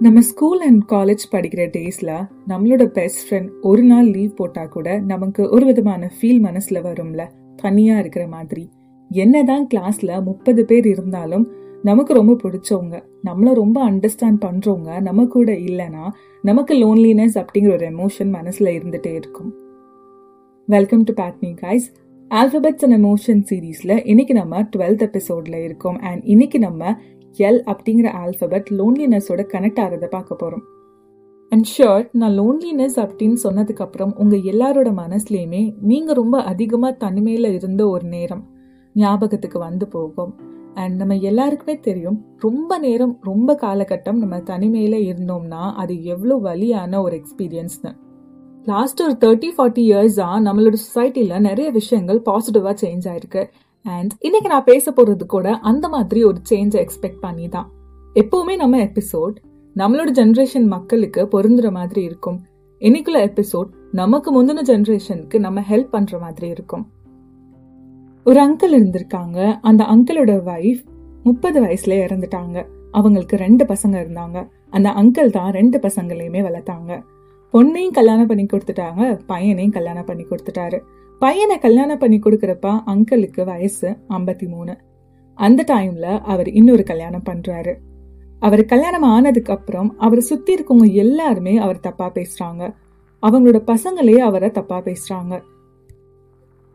நம்ம school and college படிக்கிற டேஸ்ல நம்மளோட பெஸ்ட் ஃப்ரெண்ட் ஒரு நாள் லீவ் போட்டா கூட நமக்கு ஒரு விதமான ஃபீல் மனசுல வரும்ல? தனியா இருக்கிற மாதிரி. என்னதான் கிளாஸ்ல முப்பது பேர் இருந்தாலும் நமக்கு ரொம்ப பிடிச்சவங்க நம்மள ரொம்ப அண்டர்ஸ்டாண்ட் பண்றவங்க நம்ம கூட இல்லைன்னா நமக்கு லோன்லினஸ் அப்படிங்கிற ஒரு எமோஷன் மனசுல இருந்துட்டே இருக்கும். வெல்கம் டு பேட்னி கைஸ் ஆல்பபெட்ஸ் அண்ட் எமோஷன் சீரீஸ்ல இன்னைக்கு நம்ம டுவெல்த் எபிசோட்ல இருக்கோம். அண்ட் இன்னைக்கு நம்ம எல் அப்படிங்கிற ஆல்பபெட் லோன்லினஸோட கனெக்ட் ஆகிறத பார்க்க போகிறோம் அண்ட் ஷியோர் நான் லோன்லினஸ் அப்படின்னு சொன்னதுக்கப்புறம் உங்கள் எல்லாரோட மனசுலையுமே நீங்கள் ரொம்ப அதிகமாக தனிமையில் இருந்த ஒரு நேரம் ஞாபகத்துக்கு வந்து போகும். அண்ட் நம்ம எல்லாருக்குமே தெரியும் ரொம்ப நேரம் ரொம்ப காலகட்டம் நம்ம தனிமையில் இருந்தோம்னா அது எவ்வளோ வலியான ஒரு எக்ஸ்பீரியன்ஸ்னு லாஸ்ட் ஒரு தேர்ட்டி ஃபார்ட்டி இயர்ஸாக நம்மளோட சொசைட்டியில் நிறைய விஷயங்கள் பாசிட்டிவாக சேஞ்ச் ஆயிருக்கு. அண்ட் இன்னைக்கு நான் பேச போறது கூட அந்த மாதிரி ஒரு சேஞ்சை எக்ஸ்பெக்ட் பண்ணி தான் எப்பவுமே நம்ம எபிசோட் நம்மளோட ஜென்ரேஷன் மக்களுக்கு பொருந்துற மாதிரி இருக்கும். இன்னைக்குள்ள எபிசோட் நமக்கு முந்தின ஜென்ரேஷனுக்கு நம்ம ஹெல்ப் பண்ற மாதிரி இருக்கும். ஒரு அங்கிள் இருந்திருக்காங்க. அந்த அங்கிளோட ஒய்ஃப் முப்பது வயசுல இறந்துட்டாங்க. அவங்களுக்கு ரெண்டு பசங்க இருந்தாங்க. அந்த அங்கிள் தான் ரெண்டு பசங்களையுமே வளர்த்தாங்க. பொண்ணையும் கல்யாணம் பண்ணி கொடுத்துட்டாங்க பையனையும் கல்யாணம் பண்ணி கொடுத்துட்டாரு. பையனை கல்யாணம் பண்ணி கொடுக்குறப்ப அங்கிளுக்கு வயசு ஐம்பத்தி மூணு அந்த டைம்ல அவர் இன்னொரு கல்யாணம் பண்றாரு. அவர் கல்யாணம் ஆனதுக்கு அப்புறம் அவரை சுத்தி இருக்கவங்க எல்லாருமே அவர் தப்பா பேசுறாங்க. அவங்களோட பசங்களே அவரை தப்பா பேசுறாங்க.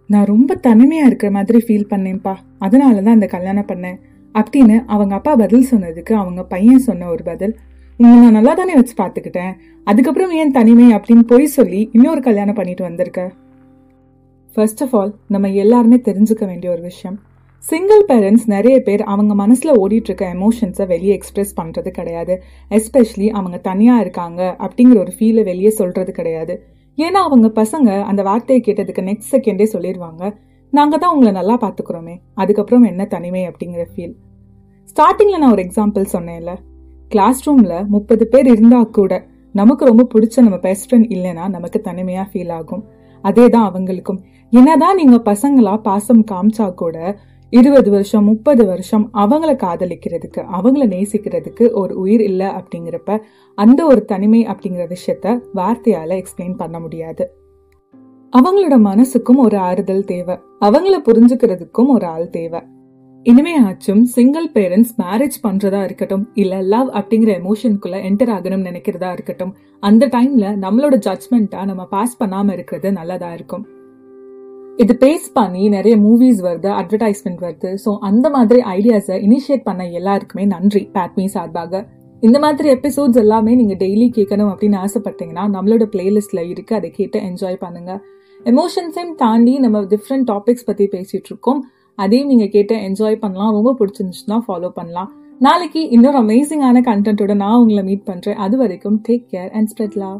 நான் ரொம்ப தனிமையா இருக்கிற மாதிரி ஃபீல் பண்ணேன்ப்பா. அதனாலதான் அந்த கல்யாணம் பண்ணேன். அப்படின்னு அவங்க அப்பா பதில் சொன்னதுக்கு அவங்க பையன் சொன்ன ஒரு பதில் உங்களை நான் நல்லா தானே வச்சு பார்த்துக்கிட்டேன்? அதுக்கப்புறம் ஏன் தனிமை அப்படின்னு பொய் சொல்லி இன்னொரு கல்யாணம் பண்ணிட்டு வந்திருக்க? ஃபர்ஸ்ட் ஆஃப் ஆல் நம்ம எல்லாருமே தெரிஞ்சுக்க வேண்டிய ஒரு விஷயம். சிங்கிள் பேரண்ட்ஸ் நிறைய பேர் அவங்க மனசில் ஓடிட்டுருக்க எமோஷன்ஸை வெளியே எக்ஸ்ப்ரெஸ் பண்ணுறது கிடையாது. எஸ்பெஷலி அவங்க தனியாக இருக்காங்க அப்படிங்கிற ஒரு ஃபீலை வெளியே சொல்கிறது கிடையாது. ஏன்னா அவங்க பசங்க அந்த வார்த்தையை கேட்டதுக்கு நெக்ஸ்ட் செகண்டே சொல்லிடுவாங்க. நாங்கள் தான் உங்களை நல்லா பாத்துக்கிறோமே அதுக்கப்புறம் என்ன தனிமை அப்படிங்கிற ஃபீல் ஸ்டார்டிங்கில் நான் ஒரு எக்ஸாம்பிள் சொன்னேன்ல. கிளாஸ் ரூம்ல முப்பது பேர் இருந்தா கூட நமக்கு ரொம்ப பிடிச்ச நம்ம பெஸ்ட் ஃப்ரெண்ட் இல்லைன்னா நமக்கு தனிமையா ஃபீல் ஆகும். அதே தான் அவங்களுக்கும். என்னதான் நீங்க பசங்களா பாசம் காமிச்சா கூட இருபது வருஷம் முப்பது வருஷம் அவங்கள காதலிக்கிறதுக்கு அவங்கள நேசிக்கிறதுக்கு ஒரு உயிர் இல்லை அப்படிங்கிறப்ப அந்த ஒரு தனிமை அப்படிங்கிற விஷயத்த வார்த்தையால எக்ஸ்பிளைன் பண்ண முடியாது. அவங்களோட மனசுக்கும் ஒரு ஆறுதல் தேவை. அவங்கள புரிஞ்சுக்கிறதுக்கும் ஒரு ஆள் தேவை. இனிமே ஆச்சும் சிங்கிள் பேரண்ட்ஸ் மேரேஜ் பண்றதா இருக்கட்டும் இல்ல லவ் அப்படிங்கிற எமோஷனுக்குள்ள என்டர் ஆகணும்னு நினைக்கிறதா இருக்கட்டும் அந்த டைம்ல நம்மளோட ஜட்மெண்ட்டா நம்ம பாஸ் பண்ணாம இருக்கிறது நல்லதா இருக்கும். இது பேஸ் பண்ணி நிறைய மூவிஸ் வருது அட்வர்டைஸ்மெண்ட் வருது. ஸோ அந்த மாதிரி ஐடியாஸை இனிஷியேட் பண்ண எல்லாருக்குமே நன்றி பேட்மி சார்பாக. இந்த மாதிரி எபிசோட்ஸ் எல்லாமே நீங்க டெய்லி கேட்கணும் அப்படின்னு ஆசைப்பட்டீங்கன்னா நம்மளோட பிளேலிஸ்ட்ல இருக்கு அதை கேட்டு என்ஜாய் பண்ணுங்க. எமோஷன்ஸையும் தாண்டி நம்ம டிஃப்ரெண்ட் டாபிக்ஸ் பத்தி பேசிட்டு இருக்கோம். அதையும் நீங்கள் கேட்டு என்ஜாய் பண்ணலாம். ரொம்ப பிடிச்சிருந்துச்சுன்னா ஃபாலோ பண்ணலாம். நாளைக்கு இன்னொரு அமேசிங்கான கண்டென்ட்டோட நான் உங்களை மீட் பண்ணுறேன் அது வரைக்கும் take care and spread love